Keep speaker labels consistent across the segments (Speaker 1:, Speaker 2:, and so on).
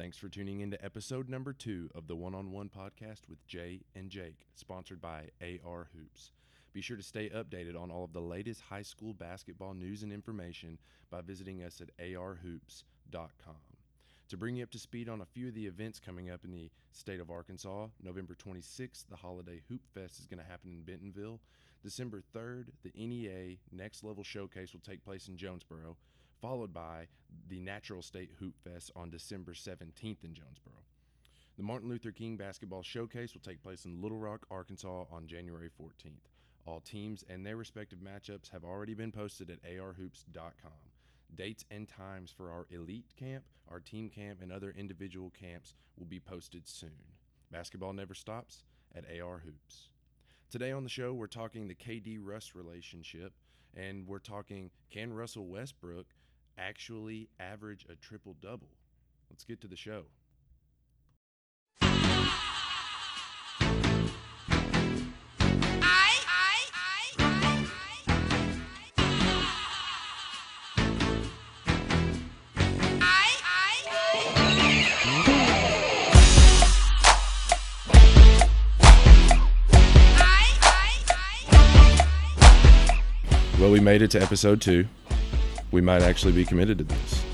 Speaker 1: Thanks for tuning in to episode number two of the One on One podcast with Jay and Jake, sponsored by AR Hoops. Be sure to stay updated on all of the latest high school basketball news and information by visiting us at arhoops.com. To bring you up to speed on a few of the events coming up in the state of Arkansas, November 26th, the Holiday Hoop Fest is going to happen in Bentonville. December 3rd, the NEA Next Level Showcase will take place in Jonesboro, followed by the Natural State Hoop Fest on December 17th in Jonesboro. The Martin Luther King Basketball Showcase will take place in Little Rock, Arkansas on January 14th. All teams and their respective matchups have already been posted at arhoops.com. Dates and times for our elite camp, our team camp, and other individual camps will be posted soon. Basketball never stops at AR Hoops. Today on the show, we're talking the KD Russ relationship, and we're talking can Russell Westbrook actually average a triple double? Let's get to the show. Well, we made it to episode two. We might actually be committed to this.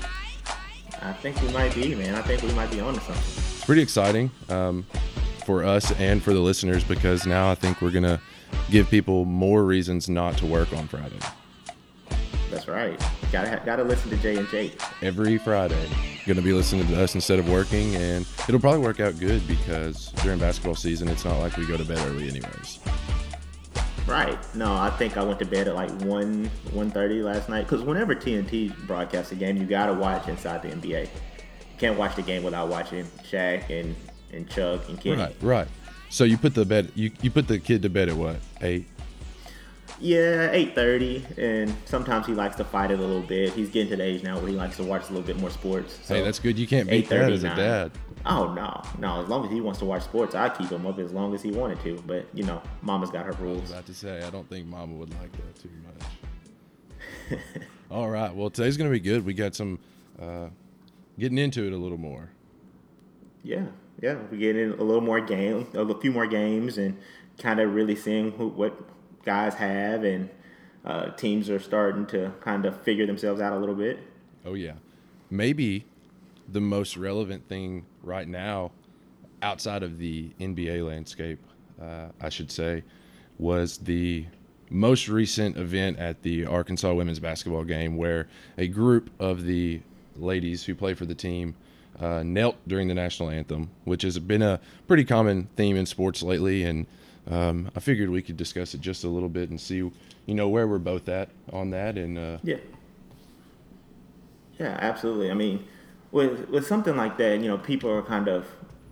Speaker 2: I think we might be, man. I think we might be on to something.
Speaker 1: It's pretty exciting um, for us and for the listeners because now I think we're going to give people more reasons not to work on Friday.
Speaker 2: That's right. Gotta gotta listen to Jay and Jake.
Speaker 1: Every Friday, going to be listening to us instead of working, and it'll probably work out good because during basketball season, it's not like we go to bed early, anyways.
Speaker 2: Right. No, I think I went to bed at like one one thirty last night because whenever TNT broadcasts a game, you gotta watch inside the NBA. You can't watch the game without watching Shaq and and Chuck and Kenny.
Speaker 1: Right, right. So you put the bed, you, you put the kid to bed at what eight?
Speaker 2: Yeah, eight thirty, and sometimes he likes to fight it a little bit. He's getting to the age now where he likes to watch a little bit more sports.
Speaker 1: So hey, that's good. You can't beat that as a dad.
Speaker 2: Oh no, no. As long as he wants to watch sports, I keep him up as long as he wanted to. But you know, Mama's got her rules.
Speaker 1: I was about to say, I don't think Mama would like that too much. All right. Well, today's gonna be good. We got some uh, getting into it a little more.
Speaker 2: Yeah, yeah. We get in a little more game, a few more games, and kind of really seeing who, what guys have, and uh, teams are starting to kind of figure themselves out a little bit.
Speaker 1: Oh yeah, maybe the most relevant thing right now, outside of the NBA landscape, uh, I should say, was the most recent event at the Arkansas women's basketball game, where a group of the ladies who play for the team uh, knelt during the national anthem, which has been a pretty common theme in sports lately, and um, I figured we could discuss it just a little bit and see, you know, where we're both at on that. And uh,
Speaker 2: yeah, yeah, absolutely. I mean, with with something like that, you know, people are kind of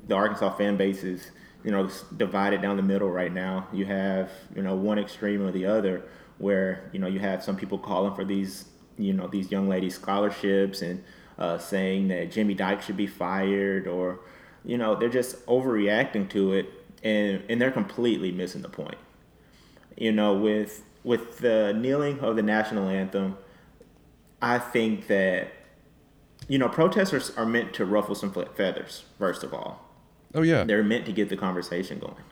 Speaker 2: the Arkansas fan base is you know divided down the middle right now. You have you know one extreme or the other, where you know you have some people calling for these you know these young ladies scholarships and uh, saying that Jimmy Dykes should be fired or you know they're just overreacting to it and and they're completely missing the point. You know, with with the kneeling of the national anthem, I think that you know protesters are meant to ruffle some feathers. First of all,
Speaker 1: oh yeah,
Speaker 2: they're meant to get the conversation going.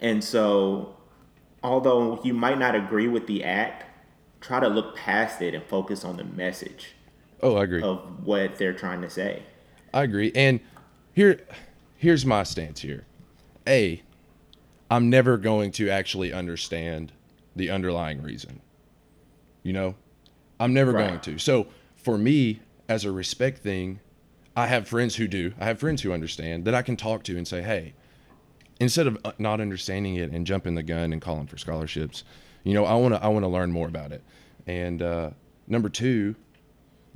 Speaker 2: And so, although you might not agree with the act, try to look past it and focus on the message.
Speaker 1: Oh, I agree.
Speaker 2: Of what they're trying to say.
Speaker 1: I agree. And here here's my stance here. A, I'm never going to actually understand the underlying reason. You know, I'm never right. going to. So for me, as a respect thing, I have friends who do. I have friends who understand that I can talk to and say, hey, instead of uh, not understanding it and jumping the gun and calling for scholarships, you know, I want to I want to learn more about it. And uh, number two,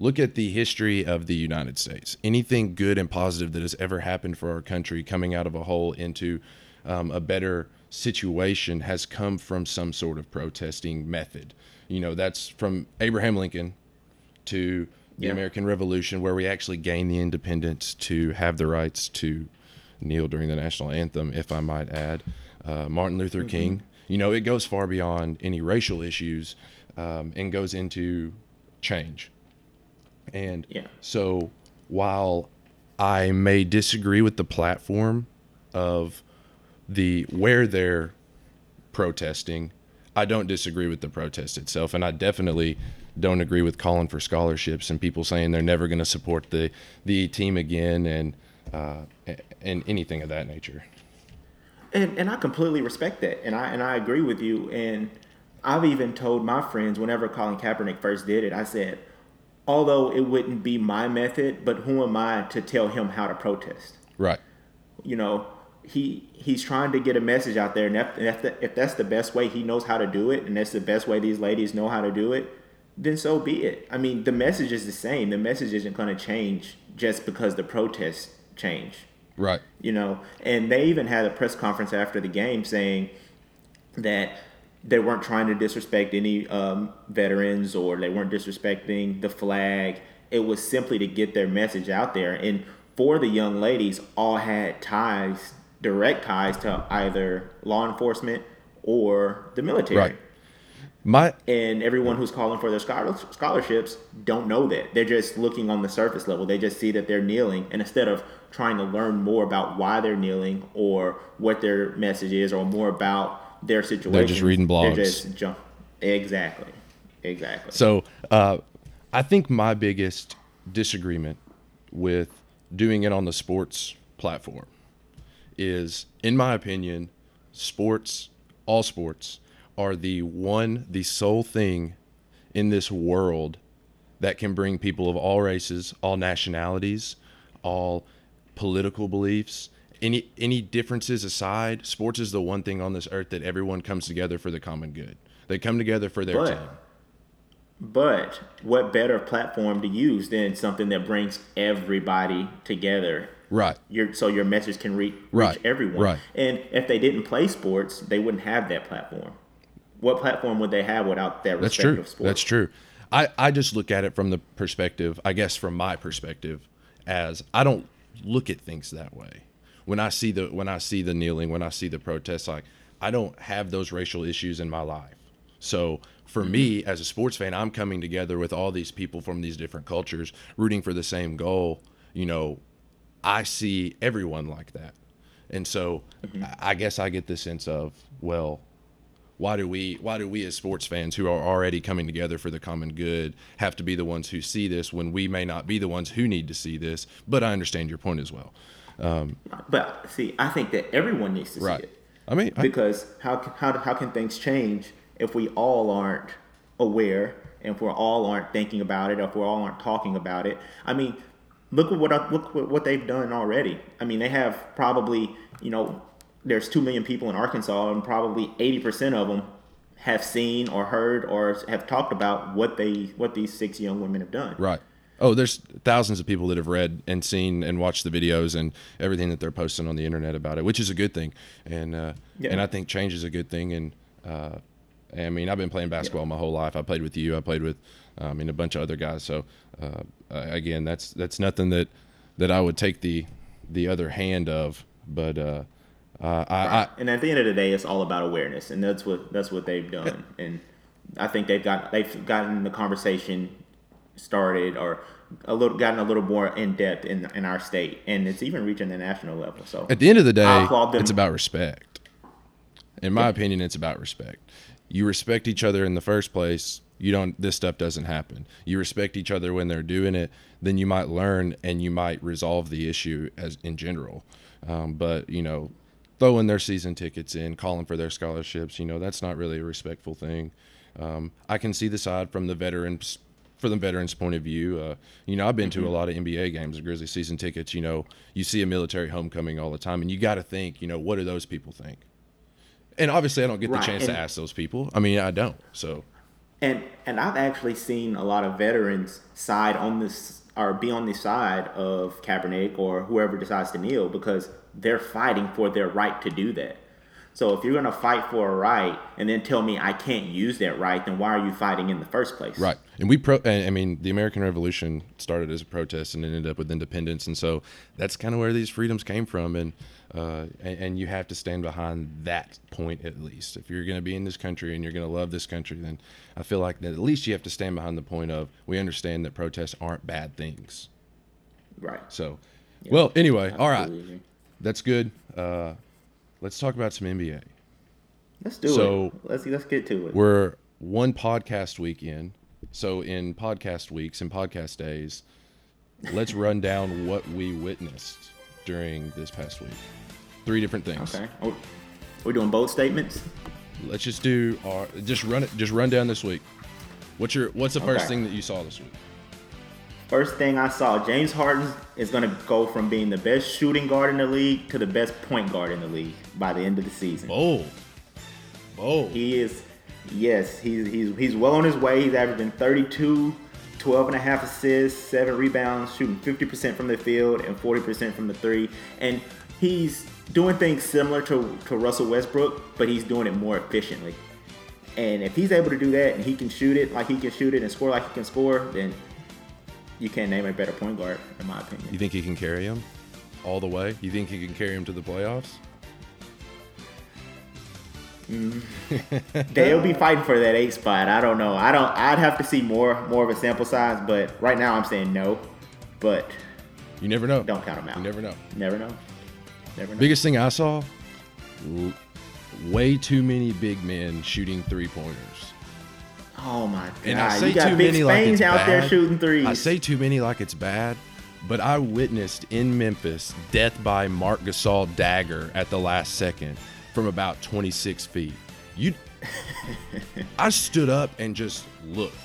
Speaker 1: look at the history of the United States. Anything good and positive that has ever happened for our country coming out of a hole into um, a better situation has come from some sort of protesting method. You know, that's from Abraham Lincoln to the yeah. American Revolution, where we actually gained the independence to have the rights to kneel during the national anthem, if I might add. Uh, Martin Luther mm-hmm. King. You know, it goes far beyond any racial issues um, and goes into change and
Speaker 2: yeah.
Speaker 1: so while I may disagree with the platform of the where they're protesting. I don't disagree with the protest itself, and I definitely don't agree with calling for scholarships and people saying they're never going to support the the team again and uh, and anything of that nature.
Speaker 2: And and I completely respect that, and I and I agree with you. And I've even told my friends whenever Colin Kaepernick first did it, I said, although it wouldn't be my method, but who am I to tell him how to protest?
Speaker 1: Right.
Speaker 2: You know, he he's trying to get a message out there, and if, if, the, if that's the best way he knows how to do it, and that's the best way these ladies know how to do it, then so be it. I mean, the message is the same. The message isn't going to change just because the protests change.
Speaker 1: Right.
Speaker 2: You know, and they even had a press conference after the game saying that they weren't trying to disrespect any um, veterans or they weren't disrespecting the flag. It was simply to get their message out there. And for the young ladies, all had ties, direct ties to either law enforcement or the military.
Speaker 1: Right. My
Speaker 2: and everyone who's calling for their scholarships don't know that. They're just looking on the surface level. They just see that they're kneeling, and instead of trying to learn more about why they're kneeling or what their message is, or more about their situation,
Speaker 1: they're just reading blogs.
Speaker 2: They're just jump. Exactly. Exactly.
Speaker 1: So, uh, I think my biggest disagreement with doing it on the sports platform is, in my opinion, sports, all sports are the one, the sole thing in this world that can bring people of all races, all nationalities, all political beliefs, any any differences aside, sports is the one thing on this earth that everyone comes together for the common good. They come together for their
Speaker 2: but,
Speaker 1: team.
Speaker 2: But what better platform to use than something that brings everybody together?
Speaker 1: Right.
Speaker 2: Your, so your message can reach, reach
Speaker 1: right.
Speaker 2: everyone.
Speaker 1: Right.
Speaker 2: And if they didn't play sports, they wouldn't have that platform what platform would they have without that
Speaker 1: That's true. That's true. I, I just look at it from the perspective, I guess from my perspective, as I don't look at things that way. When I see the when I see the kneeling, when I see the protests, like I don't have those racial issues in my life. So for mm-hmm. me as a sports fan, I'm coming together with all these people from these different cultures, rooting for the same goal. You know, I see everyone like that. And so mm-hmm. I guess I get the sense of, well, why do we why do we as sports fans who are already coming together for the common good have to be the ones who see this when we may not be the ones who need to see this but i understand your point as well um,
Speaker 2: but see i think that everyone needs to
Speaker 1: right.
Speaker 2: see it
Speaker 1: i mean
Speaker 2: because I, how, how, how can things change if we all aren't aware and if we all aren't thinking about it or if we all aren't talking about it i mean look at what look what they've done already i mean they have probably you know there's 2 million people in Arkansas, and probably 80% of them have seen or heard or have talked about what they what these six young women have done.
Speaker 1: Right. Oh, there's thousands of people that have read and seen and watched the videos and everything that they're posting on the internet about it, which is a good thing. And uh, yeah. and I think change is a good thing. And uh, I mean, I've been playing basketball yeah. my whole life. I played with you. I played with I mean a bunch of other guys. So uh, again, that's that's nothing that that I would take the the other hand of. But uh, uh, I. I,
Speaker 2: and at the end of the day, it's all about awareness, and that's what that's what they've done. And I think they've got they've gotten the conversation started, or a little gotten a little more in depth in in our state, and it's even reaching the national level. So
Speaker 1: at the end of the day, it's about respect. In my yeah. opinion, it's about respect. You respect each other in the first place. You don't. This stuff doesn't happen. You respect each other when they're doing it. Then you might learn and you might resolve the issue as in general. Um, but you know, throwing their season tickets in, calling for their scholarships. You know, that's not really a respectful thing. Um, I can see the side from the veterans, for the veterans' point of view. Uh, you know, I've been to a mm-hmm. lot of NBA games, Grizzly season tickets. You know, you see a military homecoming all the time, and you got to think, you know, what do those people think? And obviously, I don't get right. the chance and, to ask those people. I mean, I don't. So,
Speaker 2: and and I've actually seen a lot of veterans side on this or be on the side of Kaepernick or whoever decides to kneel because they're fighting for their right to do that. So if you're going to fight for a right and then tell me I can't use that right, then why are you fighting in the first place?
Speaker 1: Right. And we pro I mean the American Revolution started as a protest and ended up with independence and so that's kind of where these freedoms came from and uh, and, and, you have to stand behind that point at least. If you're going to be in this country and you're going to love this country, then I feel like that at least you have to stand behind the point of we understand that protests aren't bad things.
Speaker 2: Right.
Speaker 1: So
Speaker 2: Yeah,
Speaker 1: Well, anyway, all right,
Speaker 2: absolutely
Speaker 1: that's good. Uh, let's talk about some NBA.
Speaker 2: Let's do
Speaker 1: So-
Speaker 2: it. Let's let's get to it.
Speaker 1: We're one podcast week in. So in podcast weeks and podcast days, let's run down what we witnessed during this past week. Three different things.
Speaker 2: Okay. Oh, we're, we're doing both statements.
Speaker 1: Let's just do our just run it just run down this week. What's your what's the first thing that you saw this week?
Speaker 2: First thing I saw, James Harden is going to go from being the best shooting guard in the league to the best point guard in the league by the end of the season.
Speaker 1: Bold. Bold.
Speaker 2: He is, yes, he's, he's, he's well on his way. He's averaging 32, 12 and a half assists, seven rebounds, shooting 50% from the field and 40% from the three. And he's doing things similar to, to Russell Westbrook, but he's doing it more efficiently. And if he's able to do that and he can shoot it like he can shoot it and score like he can score, then you can't name a better point guard, in my opinion.
Speaker 1: You think he can carry him all the way? You think he can carry him to the playoffs? Mm.
Speaker 2: They'll be fighting for that eight spot. I don't know. I don't. I'd have to see more more of a sample size, but right now I'm saying no. But
Speaker 1: You never know.
Speaker 2: don't count them out.
Speaker 1: You never know.
Speaker 2: Never know. Never know.
Speaker 1: Biggest thing I saw, way too many big men shooting three pointers.
Speaker 2: Oh my god!
Speaker 1: And I say
Speaker 2: you got
Speaker 1: too
Speaker 2: big
Speaker 1: many like it's
Speaker 2: out there
Speaker 1: bad.
Speaker 2: shooting threes.
Speaker 1: I say too many like it's bad, but I witnessed in Memphis death by Marc Gasol dagger at the last second from about 26 feet. You, I stood up and just looked.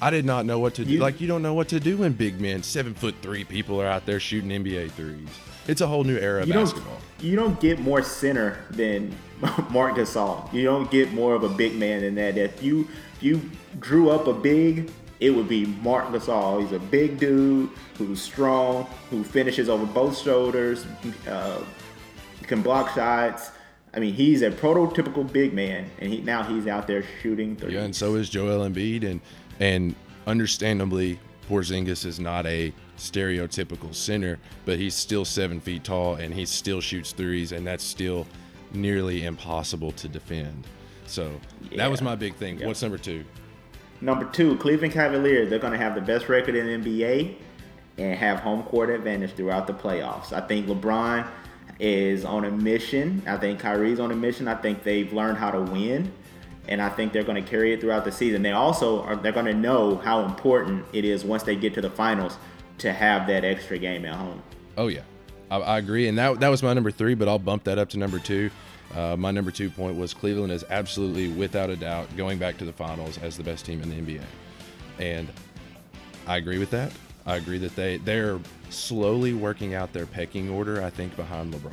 Speaker 1: I did not know what to do.
Speaker 2: You-
Speaker 1: like you don't know what to do when big men, seven foot three people are out there shooting NBA threes. It's a whole new era of
Speaker 2: you don't.
Speaker 1: basketball.
Speaker 2: You don't get more center than Marc Gasol. You don't get more of a big man than that. If you you drew up a big, it would be Marc Gasol. He's a big dude who's strong, who finishes over both shoulders, uh, can block shots. I mean, he's a prototypical big man, and he now he's out there shooting threes.
Speaker 1: Yeah, and so is Joel Embiid, and and understandably, Porzingis is not a stereotypical center, but he's still seven feet tall, and he still shoots threes, and that's still nearly impossible to defend. So that was my big thing.
Speaker 2: Yeah.
Speaker 1: What's number two?
Speaker 2: Number two, Cleveland Cavaliers. They're going to have the best record in the NBA and have home court advantage throughout the playoffs. I think LeBron is on a mission. I think Kyrie's on a mission. I think they've learned how to win, and I think they're going to carry it throughout the season. They also are. They're going to know how important it is once they get to the finals to have that extra game at home.
Speaker 1: Oh yeah, I, I agree, and that that was my number three, but I'll bump that up to number two. Uh, my number two point was Cleveland is absolutely, without a doubt, going back to the finals as the best team in the NBA, and I agree with that. I agree that they they're slowly working out their pecking order. I think behind LeBron.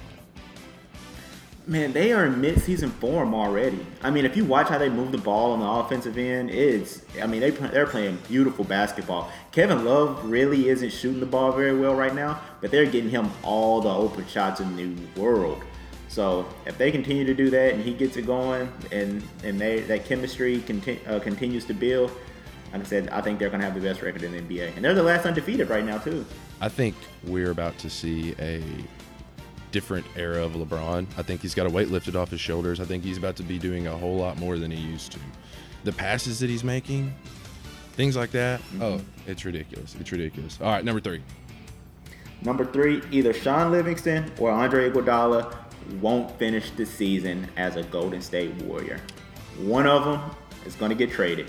Speaker 2: Man, they are in mid-season form already. I mean, if you watch how they move the ball on the offensive end, it's. I mean, they they're playing beautiful basketball. Kevin Love really isn't shooting the ball very well right now, but they're getting him all the open shots in the world. So if they continue to do that and he gets it going, and and they that chemistry conti- uh, continues to build, like I said, I think they're gonna have the best record in the NBA, and they're the last undefeated right now too.
Speaker 1: I think we're about to see a different era of LeBron. I think he's got a weight lifted off his shoulders. I think he's about to be doing a whole lot more than he used to. The passes that he's making, things like that. Oh, it's ridiculous. It's ridiculous. All right, number three.
Speaker 2: Number three, either Shaun Livingston or Andre Iguodala won't finish the season as a Golden State Warrior. One of them is going to get traded,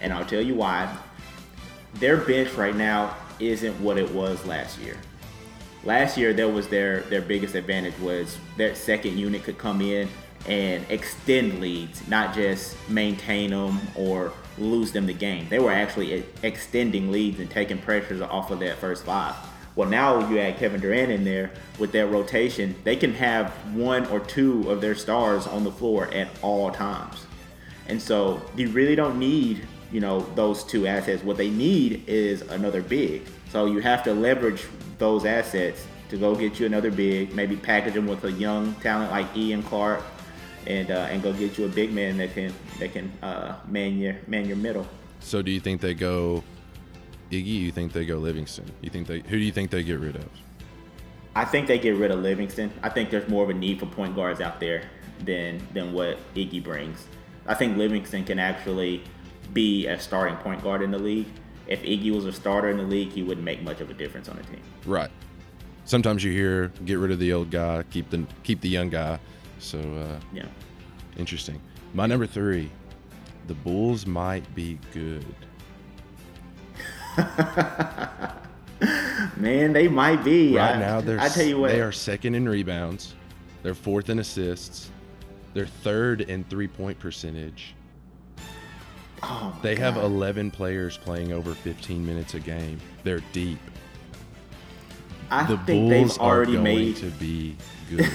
Speaker 2: and I'll tell you why. Their bench right now isn't what it was last year. Last year, there was their their biggest advantage was their second unit could come in and extend leads, not just maintain them or lose them the game. They were actually extending leads and taking pressures off of that first five. Well, now you add Kevin Durant in there with that rotation, they can have one or two of their stars on the floor at all times. And so you really don't need, you know, those two assets. What they need is another big. So you have to leverage those assets to go get you another big, maybe package them with a young talent like Ian Clark, and uh, and go get you a big man that can that can uh, man your man your middle.
Speaker 1: So do you think they go Iggy? You think they go Livingston? You think they who do you think they get rid of?
Speaker 2: I think they get rid of Livingston. I think there's more of a need for point guards out there than than what Iggy brings. I think Livingston can actually be a starting point guard in the league. If Iggy was a starter in the league, he wouldn't make much of a difference on the team.
Speaker 1: Right. sometimes you hear get rid of the old guy, keep the keep the young guy. So uh,
Speaker 2: Yeah.
Speaker 1: interesting. My number three, the Bulls might be good.
Speaker 2: Man, they might be.
Speaker 1: Right
Speaker 2: I,
Speaker 1: now, they're
Speaker 2: I tell you what.
Speaker 1: they are second in rebounds. They're fourth in assists. They're third in three point percentage.
Speaker 2: oh
Speaker 1: They have 11 players playing over 15 minutes a game. They're deep.
Speaker 2: I
Speaker 1: the
Speaker 2: think
Speaker 1: Bulls
Speaker 2: they've already made
Speaker 1: to be good.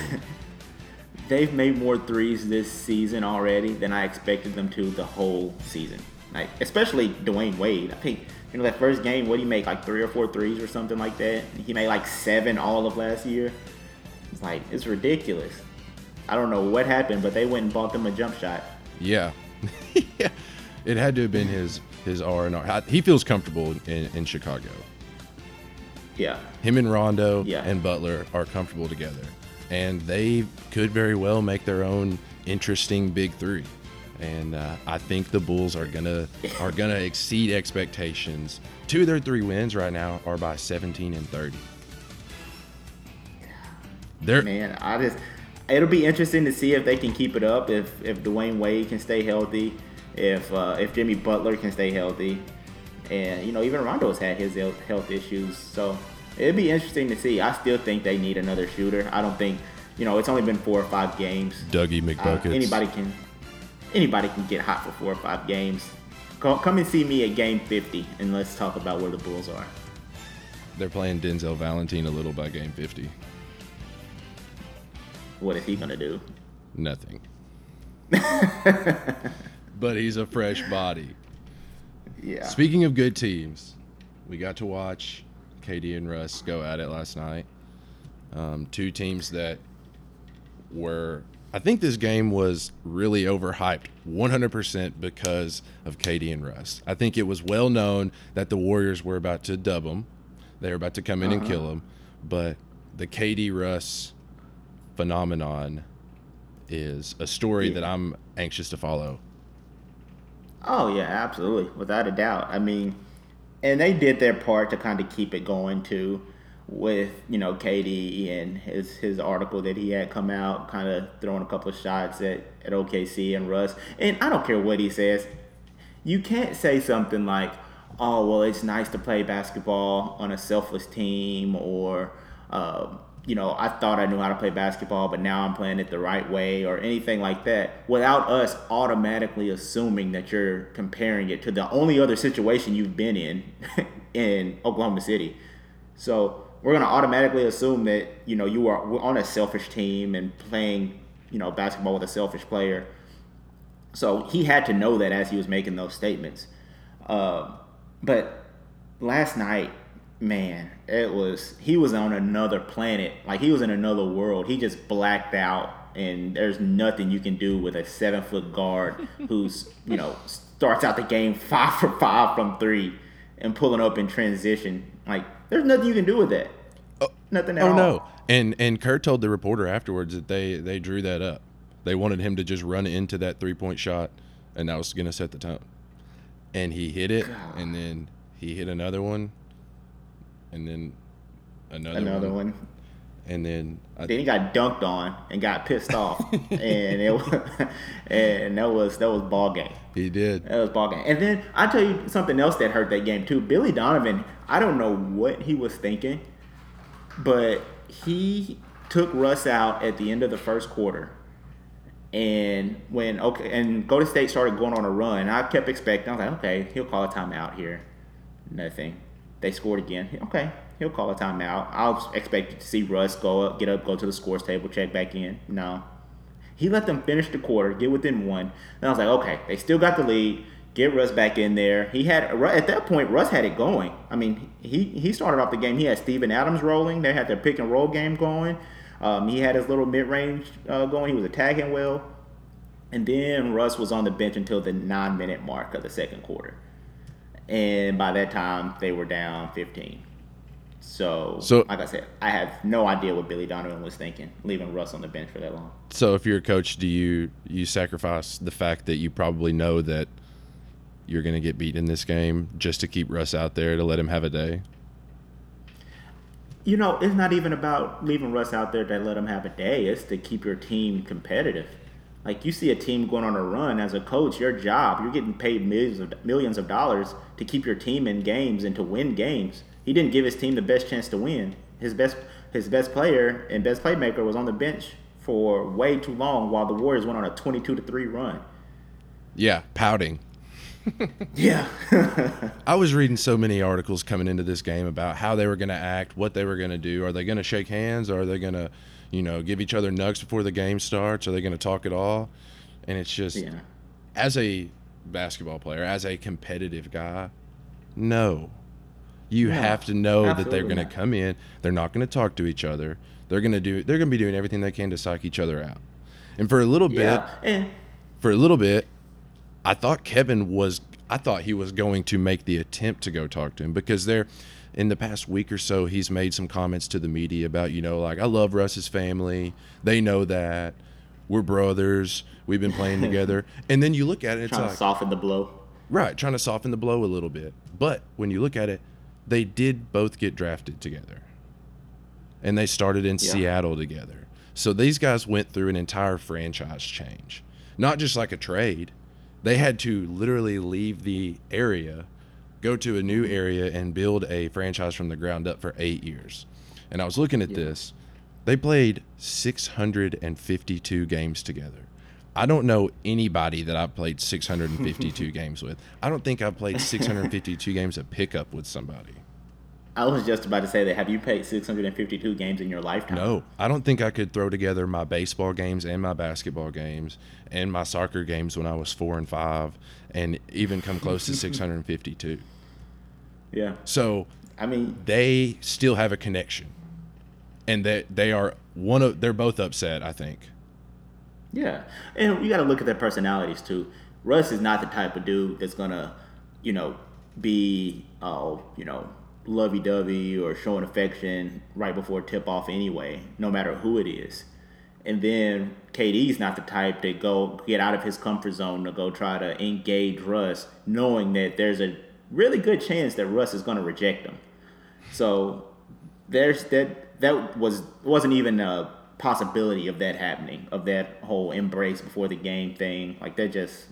Speaker 2: they've made more threes this season already than I expected them to the whole season. Like especially Dwyane Wade. I think you know that first game, what did he make like three or four threes or something like that? He made like seven all of last year. It's like it's ridiculous. I don't know what happened, but they went and bought them a jump shot.
Speaker 1: yeah. yeah. It had to have been his his R and R. He feels comfortable in, in Chicago.
Speaker 2: Yeah.
Speaker 1: Him and Rondo
Speaker 2: Yeah.
Speaker 1: and Butler are comfortable together, and they could very well make their own interesting big three. And uh, I think the Bulls are gonna are gonna exceed expectations. Two of their three wins right now are by 17 and 30. They're
Speaker 2: Man, I just it'll be interesting to see if they can keep it up. If if Dwyane Wade can stay healthy, if uh, if Jimmy Butler can stay healthy, and you know even Rondo's had his health issues. So it'd be interesting to see. I still think they need another shooter. I don't think you know it's only been four or five games.
Speaker 1: Dougie
Speaker 2: Uh, anybody can anybody can get hot for four or five games. Come, come and see me at game 50 and let's talk about where the Bulls are.
Speaker 1: They're playing Denzel Valentine a little by game 50.
Speaker 2: What is he gonna do?
Speaker 1: Nothing. but he's a fresh body.
Speaker 2: Yeah.
Speaker 1: Speaking of good teams, we got to watch KD and Russ go at it last night. Um, two teams that were, I think this game was really overhyped 100% because of KD and Russ. I think it was well known that the Warriors were about to dub them, they were about to come in and kill uh-huh. them. But the KD Russ phenomenon is a story
Speaker 2: Yeah.
Speaker 1: that I'm anxious to follow.
Speaker 2: Oh yeah, absolutely, without a doubt. I mean, and they did their part to kind of keep it going too, with you know KD and his his article that he had come out, kind of throwing a couple of shots at at OKC and Russ. And I don't care what he says, you can't say something like, "Oh well, it's nice to play basketball on a selfless team," or uh, you know, I thought I knew how to play basketball, but now I'm playing it the right way, or anything like that, without us automatically assuming that you're comparing it to the only other situation you've been in in Oklahoma City. So we're gonna automatically assume that you know you are on a selfish team and playing you know basketball with a selfish player. So he had to know that as he was making those statements. Uh, but last night, man, it was he was on another planet. Like he was in another world. He just blacked out, and there's nothing you can do with a seven foot guard who's you know starts out the game five for five from three and pulling up in transition. Like there's nothing you can do with that. Oh. nothing at
Speaker 1: Oh
Speaker 2: all.
Speaker 1: no! And and Kerr told the reporter afterwards that they they drew that up. They wanted him to just run into that three point shot, and that was going to set the tone. And he hit it,
Speaker 2: God.
Speaker 1: and then he hit another one, and then another,
Speaker 2: Another
Speaker 1: one,
Speaker 2: one.
Speaker 1: And then I,
Speaker 2: Then he got dunked on and got pissed off, and it was, and that was that was ball game.
Speaker 1: he did.
Speaker 2: That was ball game. And then I tell you something else that hurt that game too. Billy Donovan, I don't know what he was thinking, but he took Russ out at the end of the first quarter. And when okay, and Golden State started going on a run, I kept expecting. I was like, okay, he'll call a timeout here. Nothing. They scored again. Okay, he'll call a timeout. I was expecting to see Russ go up, get up, go to the scores table, check back in. No, he let them finish the quarter, get within one. Then I was like, okay, they still got the lead. Get Russ back in there. He had at that point, Russ had it going. I mean, he he started off the game. He had Steven Adams rolling. They had their pick and roll game going. Um, he had his little mid range uh, going. He was attacking well. And then Russ was on the bench until the nine minute mark of the second quarter. And by that time, they were down 15. So,
Speaker 1: So-
Speaker 2: like I said, I have no idea what Billy Donovan was thinking, leaving Russ on the bench for that long.
Speaker 1: So if you're a coach, do you you sacrifice the fact that you probably know that you're going to get beat in this game just to keep Russ out there to let him have a day?
Speaker 2: you know, it's not even about leaving Russ out there to let him have a day. It's to keep your team competitive. Like you see a team going on a run as a coach, your job, you're getting paid millions of millions of dollars to keep your team in games and to win games. He didn't give his team the best chance to win. His best his best player and best playmaker was on the bench for way too long while the Warriors went on a 22 to 3 run.
Speaker 1: Yeah, pouting.
Speaker 2: yeah.
Speaker 1: I was reading so many articles coming into this game about how they were going to act, what they were going to do. Are they going to shake hands? Or are they going to, you know, give each other nugs before the game starts? Are they going to talk at all? And it's just,
Speaker 2: yeah.
Speaker 1: as a basketball player, as a competitive guy, no. You
Speaker 2: No,
Speaker 1: have to know that they're going to come in. They're not going to talk to each other. They're going to do. They're going to be doing everything they can to psych each other out. And for a little bit,
Speaker 2: Yeah.
Speaker 1: For a little bit, I thought Kevin was I thought he was going to make the attempt to go talk to him because there in the past week or so he's made some comments to the media about, you know, like I love Russ's family. They know that. We're brothers. We've been playing together. And then you look at it, it's
Speaker 2: trying
Speaker 1: like
Speaker 2: to soften the blow.
Speaker 1: Right, trying to soften the blow a little bit. But when you look at it, they did both get drafted together. And they started in
Speaker 2: Yeah.
Speaker 1: Seattle together. So these guys went through an entire franchise change. Not just like a trade. They had to literally leave the area, go to a new area and build a franchise from the ground up for 8 years. And I was looking at
Speaker 2: Yeah.
Speaker 1: this. They played 652 games together. I don't know anybody that I've played 652 games with. I don't think I've played 652 games of pickup with somebody.
Speaker 2: I was just about to say that. Have you played 652 games in your lifetime?
Speaker 1: No, I don't think I could throw together my baseball games and my basketball games and my soccer games when I was four and five and even come close to 652.
Speaker 2: Yeah.
Speaker 1: So
Speaker 2: I mean,
Speaker 1: they still have a connection. And that they are one of they're both upset, I think.
Speaker 2: Yeah, and you got to look at their personalities too. Russ is not the type of dude that's gonna, you know, be oh, you know, lovey-dovey or showing affection right before tip off anyway, no matter who it is. And then KD's not the type to go get out of his comfort zone to go try to engage Russ, knowing that there's a really good chance that Russ is gonna reject him. So there's that that was wasn't even a possibility of that happening of that whole embrace before the game thing like that just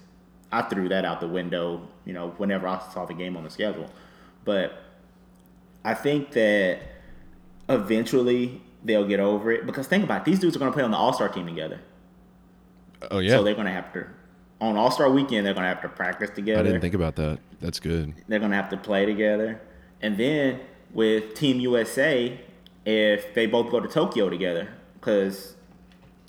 Speaker 2: i threw that out the window you know whenever i saw the game on the schedule but i think that eventually they'll get over it because think about it, these dudes are going to play on the all-star team together
Speaker 1: Oh yeah.
Speaker 2: so they're going to have to on all-star weekend they're going to have to practice together
Speaker 1: I didn't think about that. That's good.
Speaker 2: they're gonna have to play together. And then with Team USA, if they both go to Tokyo together, because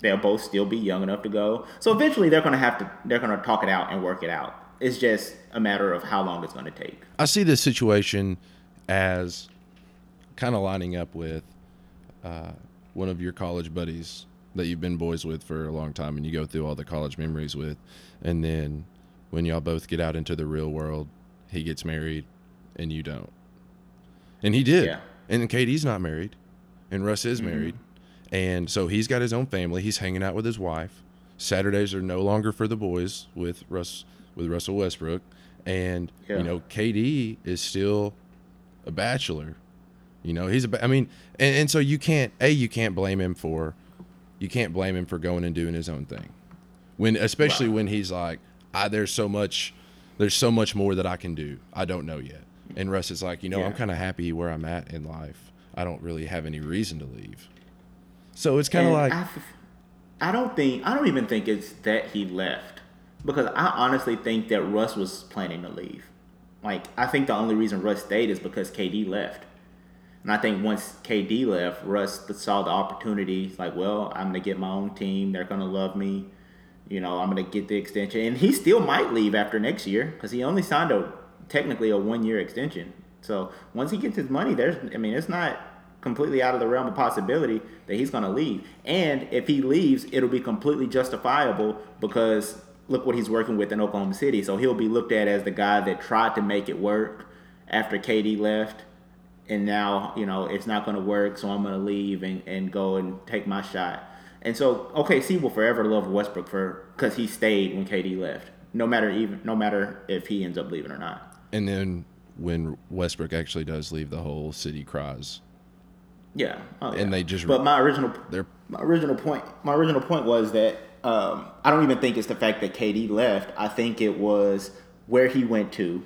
Speaker 2: they'll both still be young enough to go. So eventually they're gonna have to they're gonna talk it out and work it out. It's just a matter of how long it's gonna take.
Speaker 1: I see this situation as kind of lining up with uh, one of your college buddies that you've been boys with for a long time and you go through all the college memories with. And then when y'all both get out into the real world, he gets married and you don't. And he did.
Speaker 2: Yeah.
Speaker 1: And KD's not married and Russ is
Speaker 2: Mhm.
Speaker 1: married. And so he's got his own family. He's hanging out with his wife. Saturdays are no longer for the boys with Russ with Russell Westbrook. And
Speaker 2: Yeah.
Speaker 1: you know, KD is still a bachelor. You know, he's a I mean, and, and so you can't a you can't blame him for, you can't blame him for going and doing his own thing, when especially
Speaker 2: Right.
Speaker 1: when he's like, I there's so much, there's so much more that I can do. I don't know yet. And Russ is like, you know, I'm kind of happy where I'm at in life. I don't really have any reason to leave. So it's kind of like,
Speaker 2: I, f- I don't think I don't even think it's that he left because I honestly think that Russ was planning to leave. Like I think the only reason Russ stayed is because KD left. And I think once KD left, Russ saw the opportunity. Like, well, I'm gonna get my own team. They're gonna love me. You know, I'm gonna get the extension, and he still might leave after next year because he only signed a technically a one year extension. So once he gets his money, there's I mean, it's not completely out of the realm of possibility that he's gonna leave. And if he leaves, it'll be completely justifiable because look what he's working with in Oklahoma City. So he'll be looked at as the guy that tried to make it work after KD left and now you know it's not going to work so i'm going to leave and, and go and take my shot and so okc will forever love westbrook for because he stayed when kd left no matter even no matter if he ends up leaving or not
Speaker 1: and then when Westbrook actually does leave, the whole city cries.
Speaker 2: Yeah, oh,
Speaker 1: And
Speaker 2: yeah.
Speaker 1: they just-
Speaker 2: But my original, my original point, my original point was that um, I don't even think it's the fact that KD left. I think it was where he went to.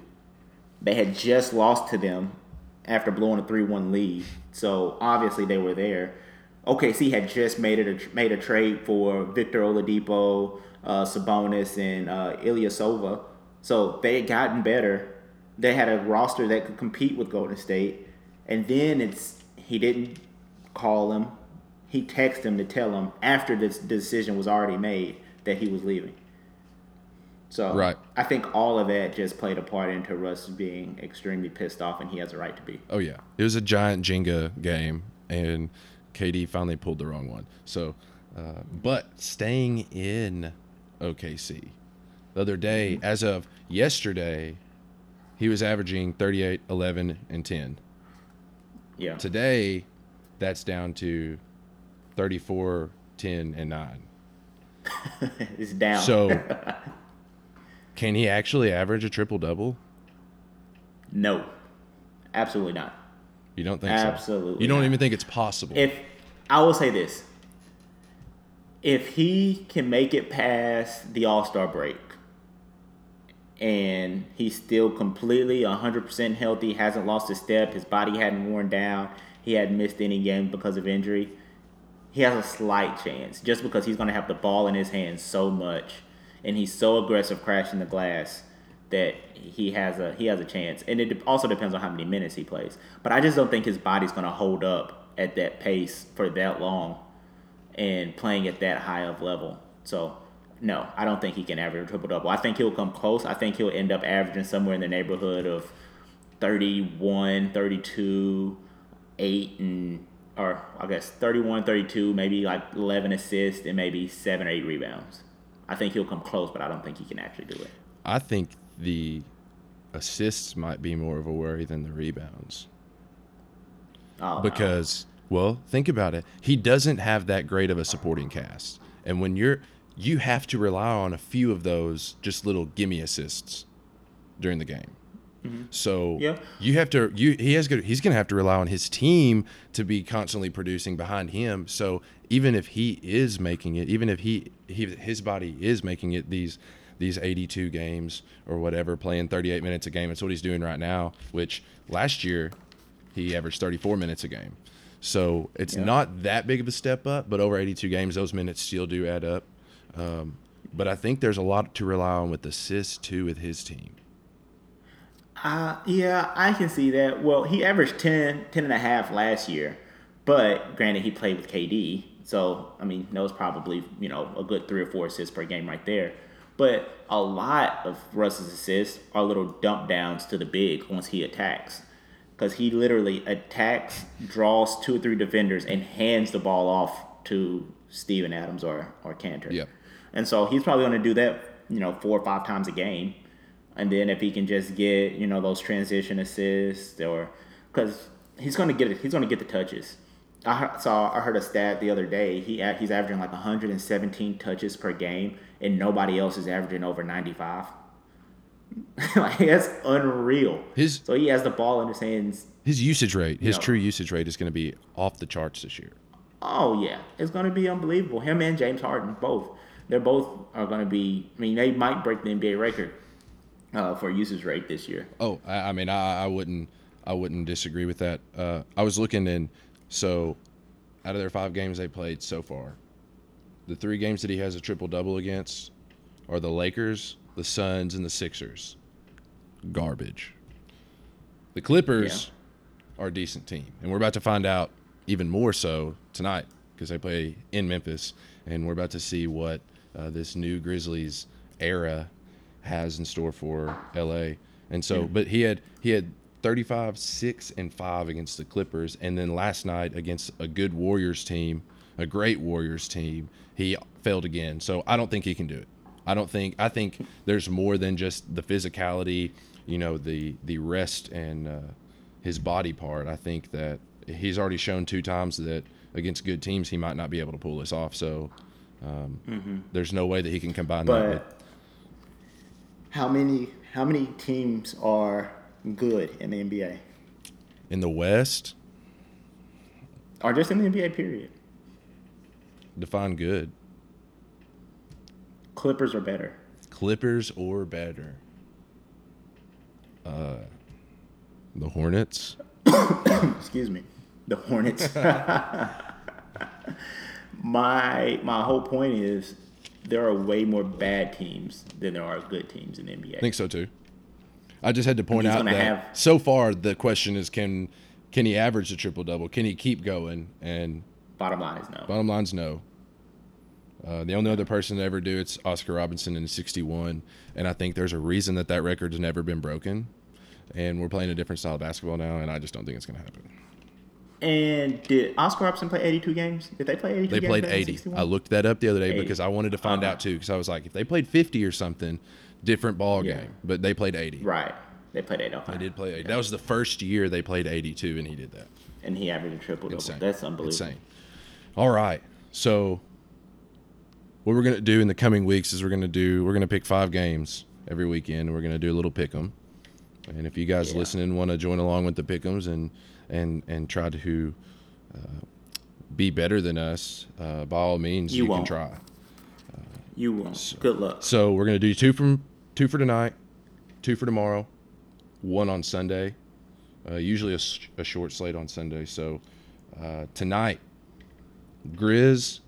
Speaker 2: They had just lost to them after blowing a three-one lead, so obviously they were there. OKC had just made it a, made a trade for Victor Oladipo, uh, Sabonis, and uh, Ilyasova. So they had gotten better. They had a roster that could compete with Golden State, and then it's he didn't call him. He texted him to tell him after this decision was already made that he was leaving. So
Speaker 1: Right.
Speaker 2: I think all of that just played a part into Russ being extremely pissed off, and he has a right to be.
Speaker 1: Oh yeah, it was a giant Jenga game, and KD finally pulled the wrong one. So, uh, but staying in OKC, the other day, as of yesterday, he was averaging 38, 11, and 10.
Speaker 2: Yeah.
Speaker 1: Today, that's down to 34, 10, and 9.
Speaker 2: it's down.
Speaker 1: So, can he actually average a triple double?
Speaker 2: no, absolutely not.
Speaker 1: You don't think so?
Speaker 2: Absolutely
Speaker 1: You don't
Speaker 2: not.
Speaker 1: even think it's possible?
Speaker 2: If I will say this, if he can make it past the All Star break, and he's still completely 100% healthy, hasn't lost a step, his body hadn't worn down, he hadn't missed any game because of injury, he has a slight chance just because he's going to have the ball in his hands so much and he's so aggressive crashing the glass that he has a he has a chance. And it also depends on how many minutes he plays. But i just don't think his body's going to hold up at that pace for that long and playing at that high of level. So no i don't think he can average a triple double i think he'll come close i think he'll end up averaging somewhere in the neighborhood of 31 32 8 and or I guess 31, 32, maybe like 11 assists and maybe 7 or 8 rebounds. I think he'll come close, but I don't think he can actually do it.
Speaker 1: I think the assists might be more of a worry than the rebounds.
Speaker 2: Oh, no.
Speaker 1: because well think about it he doesn't have that great of a supporting cast and when you're you have to rely on a few of those just little gimme assists during the game so
Speaker 2: Mm-hmm. Yeah.
Speaker 1: you have to you he has he's going to have to rely on his team to be constantly producing behind him so even if he is making it even if he, he his body is making it these these 82 games or whatever playing 38 minutes a game that's what he's doing right now which last year he averaged 34 minutes a game. So it's
Speaker 2: Yeah.
Speaker 1: not that big of a step up, but over 82 games, those minutes still do add up. Um, but I think there's a lot to rely on with assists too with his team.
Speaker 2: Uh, yeah, I can see that. Well, he averaged 10, 10 and a half last year, but granted, he played with KD. So, I mean, that was probably, you know, a good three or four assists per game right there. But a lot of Russ's assists are little dump downs to the big once he attacks. Because he literally attacks, draws two or three defenders, and hands the ball off to Steven Adams or, or Kanter.
Speaker 1: Yep.
Speaker 2: And so he's probably going to do that, you know, four or five times a game. And then if he can just get, you know, those transition assists or because he's going to get it, he's going to get the touches. I saw I heard a stat the other day. He he's averaging like 117 touches per game, and nobody else is averaging over 95. like that's unreal.
Speaker 1: His
Speaker 2: So he has the ball in his hands.
Speaker 1: his usage rate, his
Speaker 2: No.
Speaker 1: true usage rate is going to be off the charts this year.
Speaker 2: Oh yeah, it's going to be unbelievable. Him and James Harden both. They're both are going to be. I mean, they might break the NBA record uh, for usage rate this year.
Speaker 1: Oh, I, I mean, I, I wouldn't, I wouldn't disagree with that. Uh, I was looking in, so out of their five games they played so far, the three games that he has a triple double against are the Lakers, the Suns, and the Sixers. Garbage. The Clippers are a decent team, and we're about to find out even more so tonight because they play in Memphis, and we're about to see what uh, this new Grizzlies era has in store for LA. And so,
Speaker 2: Yeah.
Speaker 1: but he had he had 35, six and five against the Clippers, and then last night against a good Warriors team, a great Warriors team, he failed again. So I don't think he can do it. I don't think I think there's more than just the physicality, you know, the the rest and uh, his body part. I think that he's already shown two times that against good teams he might not be able to pull this off. So um, there's no way that he can combine that. With,
Speaker 2: But how many how many teams are good in the NBA?
Speaker 1: in the West,
Speaker 2: Or just in the NBA period.
Speaker 1: Define good.
Speaker 2: Clippers are better.
Speaker 1: Clippers or better. Uh, the Hornets.
Speaker 2: Excuse me. The Hornets. my my whole point is there are way more bad teams than there are good teams in the NBA.
Speaker 1: I think so too. I just had to point out that
Speaker 2: have-
Speaker 1: so far the question is can can he average a triple double? Can he keep going? And
Speaker 2: Bottom line is no.
Speaker 1: bottom line's no. Uh, the only other person to ever do it's Oscar Robertson in '61, and I think there's a reason that that record's never been broken. And we're playing a different style of basketball now, and I just don't think it's going to happen.
Speaker 2: And did Oscar Robertson play 82 games? Did they play 82
Speaker 1: They
Speaker 2: games?
Speaker 1: played
Speaker 2: back
Speaker 1: 80.
Speaker 2: 61?
Speaker 1: I looked that up the other day
Speaker 2: 80.
Speaker 1: because I wanted to find
Speaker 2: Uh-huh.
Speaker 1: out too. Because I was like, if they played 50 or something, different ball
Speaker 2: Yeah.
Speaker 1: game. But they played 80.
Speaker 2: Right. They played 80. Okay.
Speaker 1: They did play 80. That was the first year they played 82, and he did that.
Speaker 2: And he averaged a triple double.
Speaker 1: Insane.
Speaker 2: That's unbelievable.
Speaker 1: Insane. All right. So what we're gonna do in the coming weeks is we're gonna do we're gonna pick five games every weekend. We're gonna do a little pick 'em. And if you guys
Speaker 2: Yeah.
Speaker 1: listening want to join along with the pick'ems and and and try to uh, be better than us, uh, by all means,
Speaker 2: You
Speaker 1: you, can try.
Speaker 2: You won't. Good luck.
Speaker 1: So we're gonna do two from two for tonight, two for tomorrow, one on Sunday. Uh, usually a, short slate on Sunday. So uh, tonight, Grizz,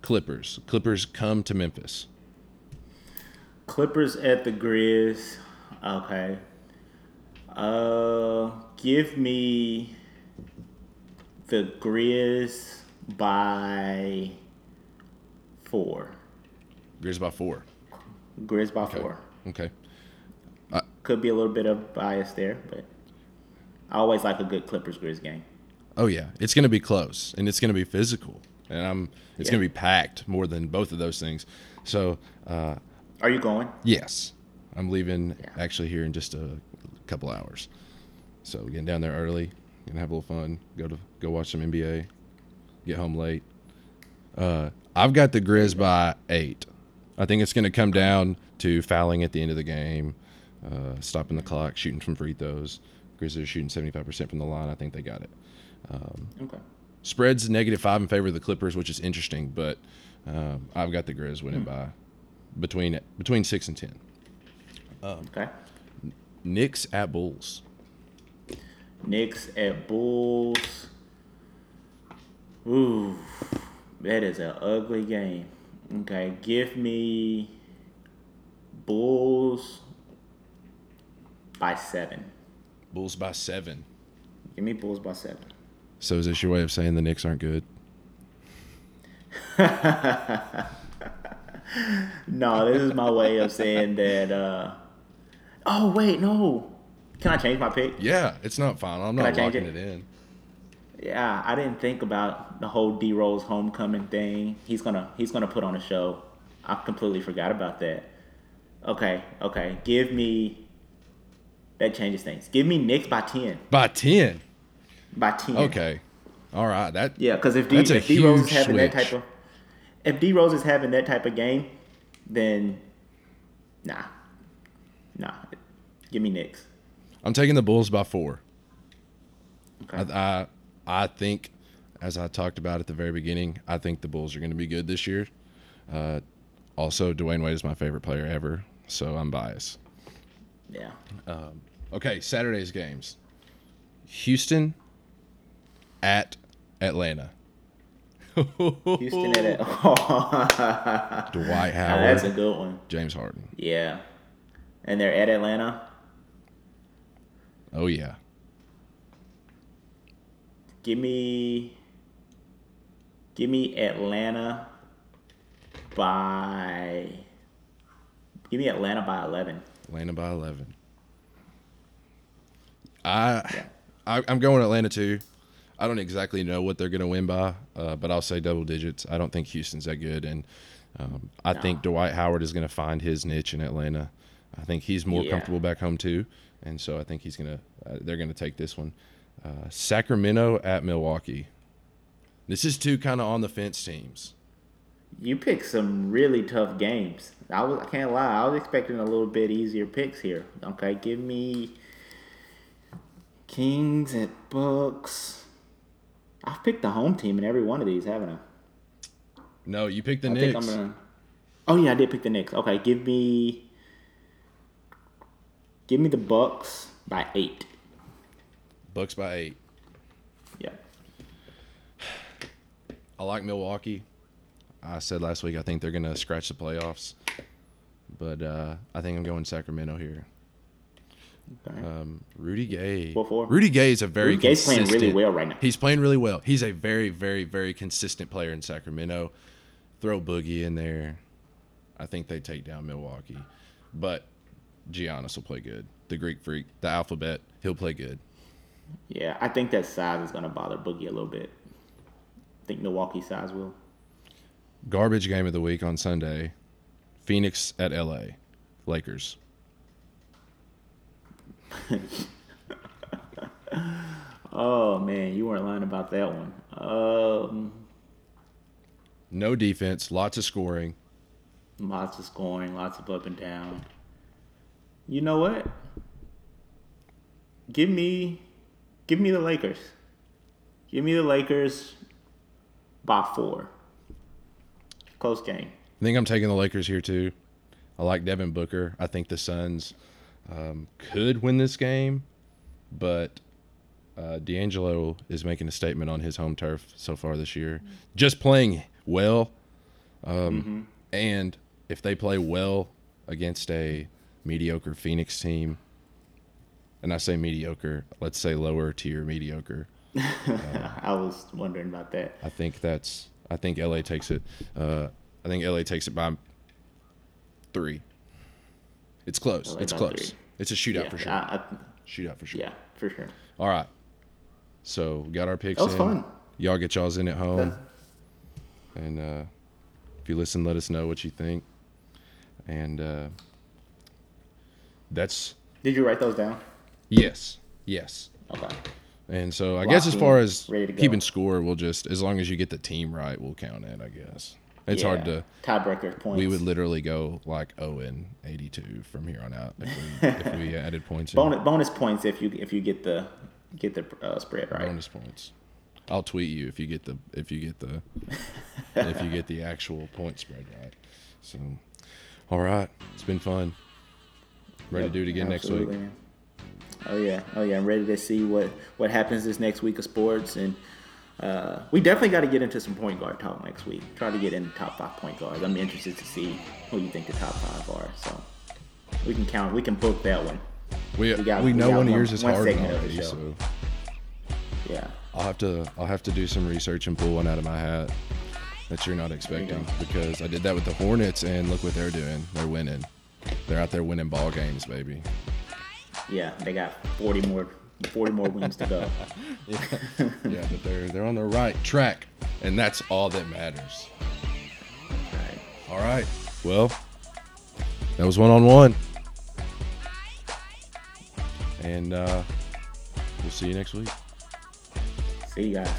Speaker 1: Clippers. Clippers come to Memphis.
Speaker 2: Clippers at the Grizz. Okay. Uh, give me the Grizz by four.
Speaker 1: Grizz by four.
Speaker 2: Grizz by
Speaker 1: Okay.
Speaker 2: four.
Speaker 1: Okay.
Speaker 2: Could be a little bit of bias there, but I always like a good Clippers Grizz game.
Speaker 1: Oh yeah, it's gonna be close and it's gonna be physical, and I'm it's
Speaker 2: Yeah.
Speaker 1: gonna be packed more than both of those things. So uh,
Speaker 2: Are you going?
Speaker 1: Yes, I'm leaving
Speaker 2: Yeah.
Speaker 1: actually here in just a couple hours. So getting down there early, gonna have a little fun. Go to go watch some NBA. Get home late. Uh, I've got the Grizz by eight. I think it's gonna come down to fouling at the end of the game, uh, stopping the clock, shooting from free throws. Grizzlies are shooting 75% from the line. I think they got it. Um,
Speaker 2: Okay.
Speaker 1: spreads negative five in favor of the Clippers, which is interesting, but um, I've got the Grizz winning by between between six and ten.
Speaker 2: Okay.
Speaker 1: Knicks at Bulls.
Speaker 2: Knicks at Bulls. Ooh, that is an ugly game. Okay, give me Bulls by seven.
Speaker 1: Bulls by seven.
Speaker 2: Give me Bulls by seven.
Speaker 1: So is this your way of saying the Knicks aren't good?
Speaker 2: No, this is my way of saying that. Uh, oh wait, no. Can I change my pick?
Speaker 1: Yeah, it's not final. I'm
Speaker 2: Can
Speaker 1: not locking
Speaker 2: it?
Speaker 1: it in.
Speaker 2: Yeah, I didn't think about the whole D Rose homecoming thing. He's gonna he's gonna put on a show. I completely forgot about that. Okay, okay. Give me that changes things. Give me Knicks by ten.
Speaker 1: By ten.
Speaker 2: By ten.
Speaker 1: Okay. All right. That
Speaker 2: Yeah, because if D if D Rose is having that type of if D Rose is having that type of game, then nah, nah. Give me Knicks.
Speaker 1: I'm taking the Bulls by four.
Speaker 2: Okay.
Speaker 1: I, I I think, as I talked about at the very beginning, I think the Bulls are going to be good this year. Uh, also, Dwyane Wade is my favorite player ever, so I'm biased.
Speaker 2: yeah.
Speaker 1: Okay, Saturday's games. Houston at Atlanta.
Speaker 2: Houston at that.
Speaker 1: Dwight
Speaker 2: Now, that's a good one.
Speaker 1: James Harden.
Speaker 2: Yeah. And they're at Atlanta.
Speaker 1: Oh yeah.
Speaker 2: Give me give me Atlanta by give me Atlanta by 11.
Speaker 1: Atlanta by 11. I,
Speaker 2: Yeah.
Speaker 1: I I'm going Atlanta too. I don't exactly know what they're going to win by, uh, but I'll say double digits. I don't think Houston's that good, and um, I
Speaker 2: No.
Speaker 1: think Dwight Howard is going to find his niche in Atlanta. I think he's more
Speaker 2: Yeah.
Speaker 1: comfortable back home too, and so I think he's gonna. Uh, they're going to take this one. Uh, Sacramento at Milwaukee. This is two kind of on the fence teams.
Speaker 2: You picked some really tough games. I was I can't lie. I was expecting a little bit easier picks here. Okay, give me Kings at Bucks. I've picked the home team in every one of these, haven't I?
Speaker 1: No, you picked the
Speaker 2: I
Speaker 1: Knicks.
Speaker 2: gonna. Oh yeah, I did pick the Knicks. Okay, give me. Give me the Bucks by eight.
Speaker 1: Bucks by eight.
Speaker 2: Yeah.
Speaker 1: I like Milwaukee. I said last week I think they're gonna scratch the playoffs, but uh, I think I'm going Sacramento here.
Speaker 2: Okay.
Speaker 1: Um, Rudy Gay.
Speaker 2: What for?
Speaker 1: Rudy Gay is a very
Speaker 2: Rudy Gay's playing really well right now.
Speaker 1: He's playing really well. He's a very, very, very consistent player in Sacramento. Throw Boogie in there. I think they take down Milwaukee, but Giannis will play good. The Greek Freak, the Alphabet, he'll play good.
Speaker 2: Yeah, I think that size is gonna bother Boogie a little bit. I think Milwaukee size will.
Speaker 1: Garbage game of the week on Sunday. Phoenix at LA. Lakers.
Speaker 2: Oh man, you weren't lying about that one. Um,
Speaker 1: No defense, lots of scoring.
Speaker 2: lots of scoring, lots of up and down. You know what? Give me, give me the Lakers. Give me the Lakers by four. Close game.
Speaker 1: I think I'm taking the Lakers here too. I like Devin Booker. I think the Suns um, could win this game, but uh, D'Angelo is making a statement on his home turf so far this year. Just playing well, um, and if they play well against a mediocre Phoenix team, and I say mediocre, let's say lower tier mediocre.
Speaker 2: I was wondering about that.
Speaker 1: I think that's. I think LA takes it. Uh, I think LA takes it by three. It's close.
Speaker 2: LA
Speaker 1: it's close.
Speaker 2: three.
Speaker 1: It's a shootout
Speaker 2: yeah,
Speaker 1: for sure.
Speaker 2: I, I,
Speaker 1: shootout for sure.
Speaker 2: yeah, for sure.
Speaker 1: All right. So we got our picks
Speaker 2: That was
Speaker 1: in.
Speaker 2: fun.
Speaker 1: Y'all get y'all's in at home, and uh, if you listen, let us know what you think. And uh, that's
Speaker 2: Did you write those down?
Speaker 1: yes, yes.
Speaker 2: Okay.
Speaker 1: And so I guess as far as
Speaker 2: ready to go.
Speaker 1: keeping score, we'll just as long as you get the team right, we'll count it. I guess it's hard to.
Speaker 2: tiebreaker points.
Speaker 1: We would literally go like 0 and 82 from here on out if we, if we added points.
Speaker 2: bonus bonus points if you if you get the get the uh, spread right.
Speaker 1: bonus points. I'll tweet you if you get the if you get the if you get the actual point spread right. So, all right, it's been fun. Ready
Speaker 2: Yep,
Speaker 1: to do it again next week.
Speaker 2: Oh yeah, oh yeah. I'm ready to see what what happens this next week of sports, and uh, we definitely got to get into some point guard talk next week. Try to get in the top five point guards. I'm interested to see who you think the top five are. So we can count. We can book that one.
Speaker 1: We
Speaker 2: We got-
Speaker 1: we
Speaker 2: we
Speaker 1: know
Speaker 2: got
Speaker 1: one of yours is hard
Speaker 2: segment of the
Speaker 1: already, so
Speaker 2: Yeah.
Speaker 1: I'll have to I'll have to do some research and pull one out of my hat that you're not expecting
Speaker 2: go.
Speaker 1: because I did that with the Hornets and look what they're doing. They're winning. They're out there winning ball games, baby.
Speaker 2: Yeah. They got 40 more 40 more wins to go.
Speaker 1: yeah, but they're they're on the right track, and that's all that matters.
Speaker 2: Right.
Speaker 1: All right. Well, that was one on one. And uh, we'll see you next week.
Speaker 2: See you guys.